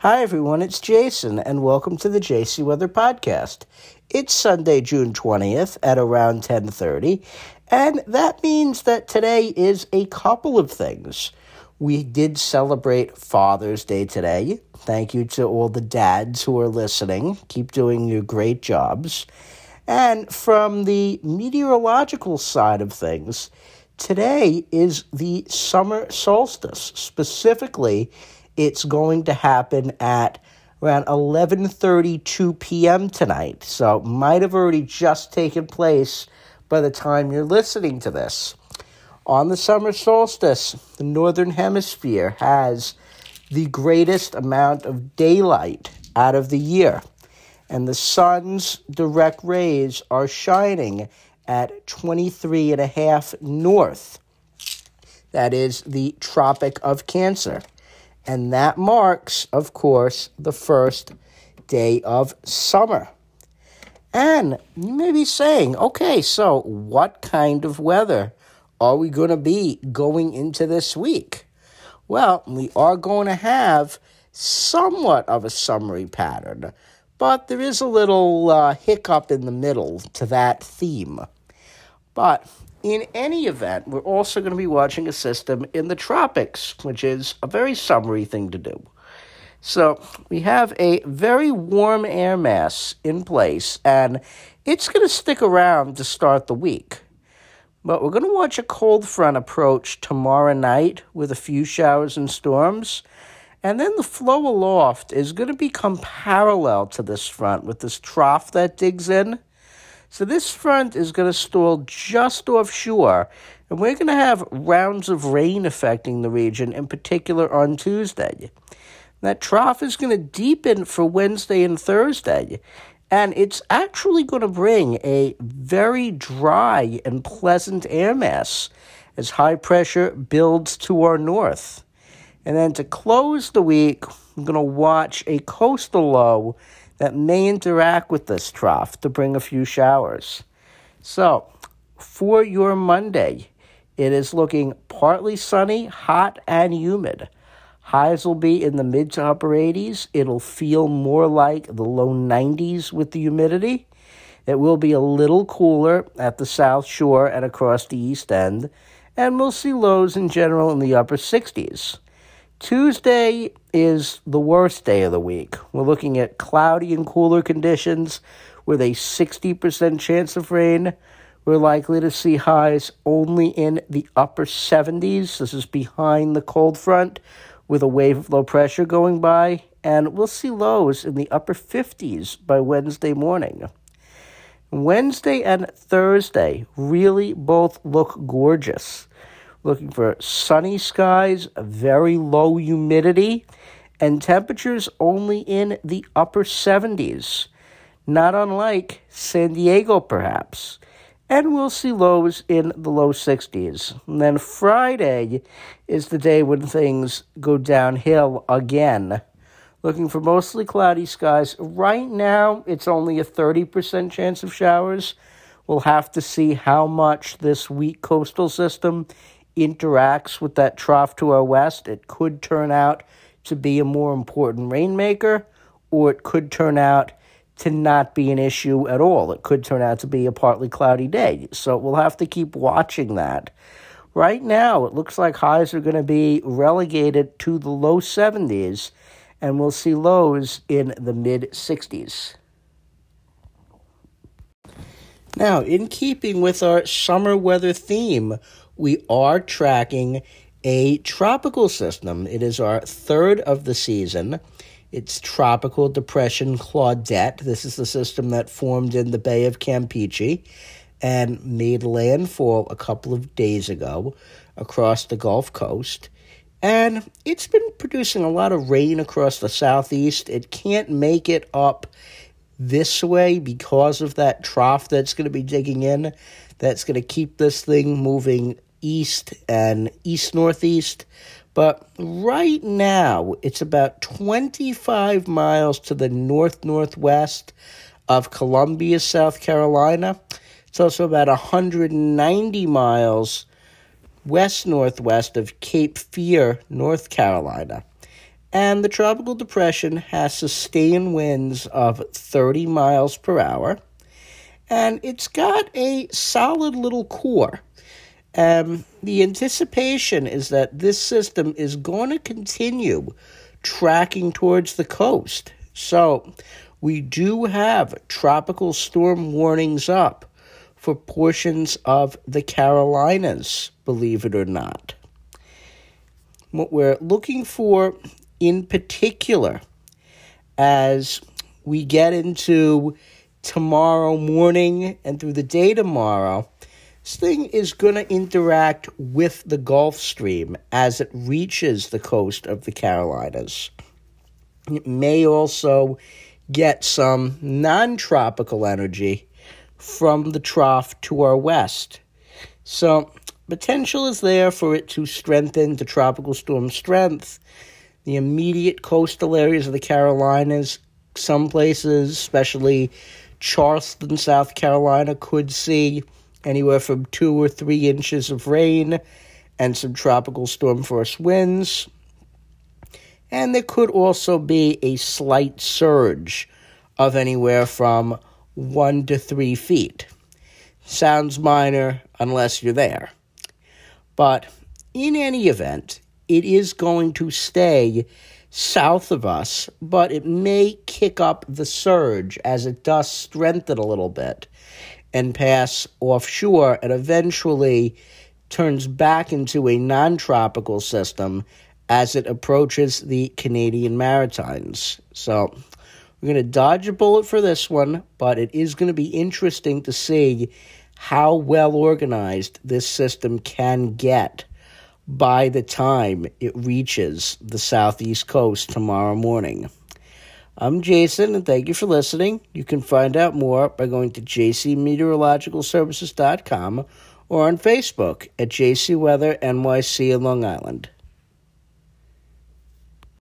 Hi, everyone. It's Jason, and welcome to the JC Weather Podcast. It's Sunday, June 20th at around 1030, and that means that today is a couple of things. We did celebrate Father's Day today. Thank you to all the dads who are listening. Keep doing your great jobs. And from the meteorological side of things, today is the summer solstice. Specifically, it's going to happen at around 11:32 p.m. tonight. So, might have already just taken place by the time you're listening to this. On the summer solstice, the northern hemisphere has the greatest amount of daylight out of the year, and the sun's direct rays are shining at 23 and a half north. That is the Tropic of Cancer. And that marks, of course, the first day of summer. And you may be saying, okay, so what kind of weather are we going to be going into this week? Well, we are going to have somewhat of a summery pattern, but there is a little uh, hiccup in the middle to that theme. But in any event, we're also going to be watching a system in the tropics, which is a very summery thing to do. So we have a very warm air mass in place, and it's going to stick around to start the week. But we're going to watch a cold front approach tomorrow night with a few showers and storms. And then the flow aloft is going to become parallel to this front with this trough that digs in. So this front is going to stall just offshore, and we're going to have rounds of rain affecting the region, in particular on Tuesday. That trough is going to deepen for Wednesday and Thursday, and it's actually going to bring a very dry and pleasant air mass as high pressure builds to our north. And then to close the week, I'm going to watch a coastal low that may interact with this trough to bring a few showers. So, for your Monday, it is looking partly sunny, hot, and humid. Highs will be in the mid to upper 80s. It'll feel more like the low 90s with the humidity. It will be a little cooler at the South Shore and across the East End, and we'll see lows in general in the upper 60s. Tuesday is the worst day of the week. We're looking at cloudy and cooler conditions with a 60% chance of rain. We're likely to see highs only in the upper 70s. This is behind the cold front with a wave of low pressure going by. And we'll see lows in the upper 50s by Wednesday morning. Wednesday and Thursday really both look gorgeous looking for sunny skies, very low humidity, and temperatures only in the upper 70s, not unlike San Diego, perhaps. And we'll see lows in the low 60s. And then Friday is the day when things go downhill again. Looking for mostly cloudy skies. Right now, it's only a 30% chance of showers. We'll have to see how much this weak coastal system interacts with that trough to our west, it could turn out to be a more important rainmaker, or it could turn out to not be an issue at all. It could turn out to be a partly cloudy day. So we'll have to keep watching that. Right now, it looks like highs are going to be relegated to the low 70s, and we'll see lows in the mid 60s. Now, in keeping with our summer weather theme, we are tracking a tropical system. It is our third of the season. It's Tropical Depression Claudette. This is the system that formed in the Bay of Campeche and made landfall a couple of days ago across the Gulf Coast. And it's been producing a lot of rain across the southeast. It can't make it up this way because of that trough that's going to be digging in. That's going to keep this thing moving east and east northeast. But right now, it's about 25 miles to the north northwest of Columbia, South Carolina. It's also about 190 miles west northwest of Cape Fear, North Carolina. And the tropical depression has sustained winds of 30 miles per hour. And it's got a solid little core. Um, the anticipation is that this system is going to continue tracking towards the coast. So we do have tropical storm warnings up for portions of the Carolinas, believe it or not. What we're looking for in particular as we get into tomorrow morning and through the day tomorrow, this thing is going to interact with the Gulf Stream as it reaches the coast of the Carolinas. It may also get some non tropical energy from the trough to our west. So, potential is there for it to strengthen to tropical storm strength. The immediate coastal areas of the Carolinas, some places, especially Charleston, South Carolina, could see anywhere from two or three inches of rain and some tropical storm force winds. And there could also be a slight surge of anywhere from one to three feet. Sounds minor unless you're there. But in any event, it is going to stay south of us, but it may kick up the surge as it does strengthen a little bit and pass offshore and eventually turns back into a non tropical system as it approaches the Canadian Maritimes. So we're going to dodge a bullet for this one, but it is going to be interesting to see how well organized this system can get by the time it reaches the southeast coast tomorrow morning. I'm Jason, and thank you for listening. You can find out more by going to jcmeteorologicalservices.com or on Facebook at JC Weather NYC in Long Island.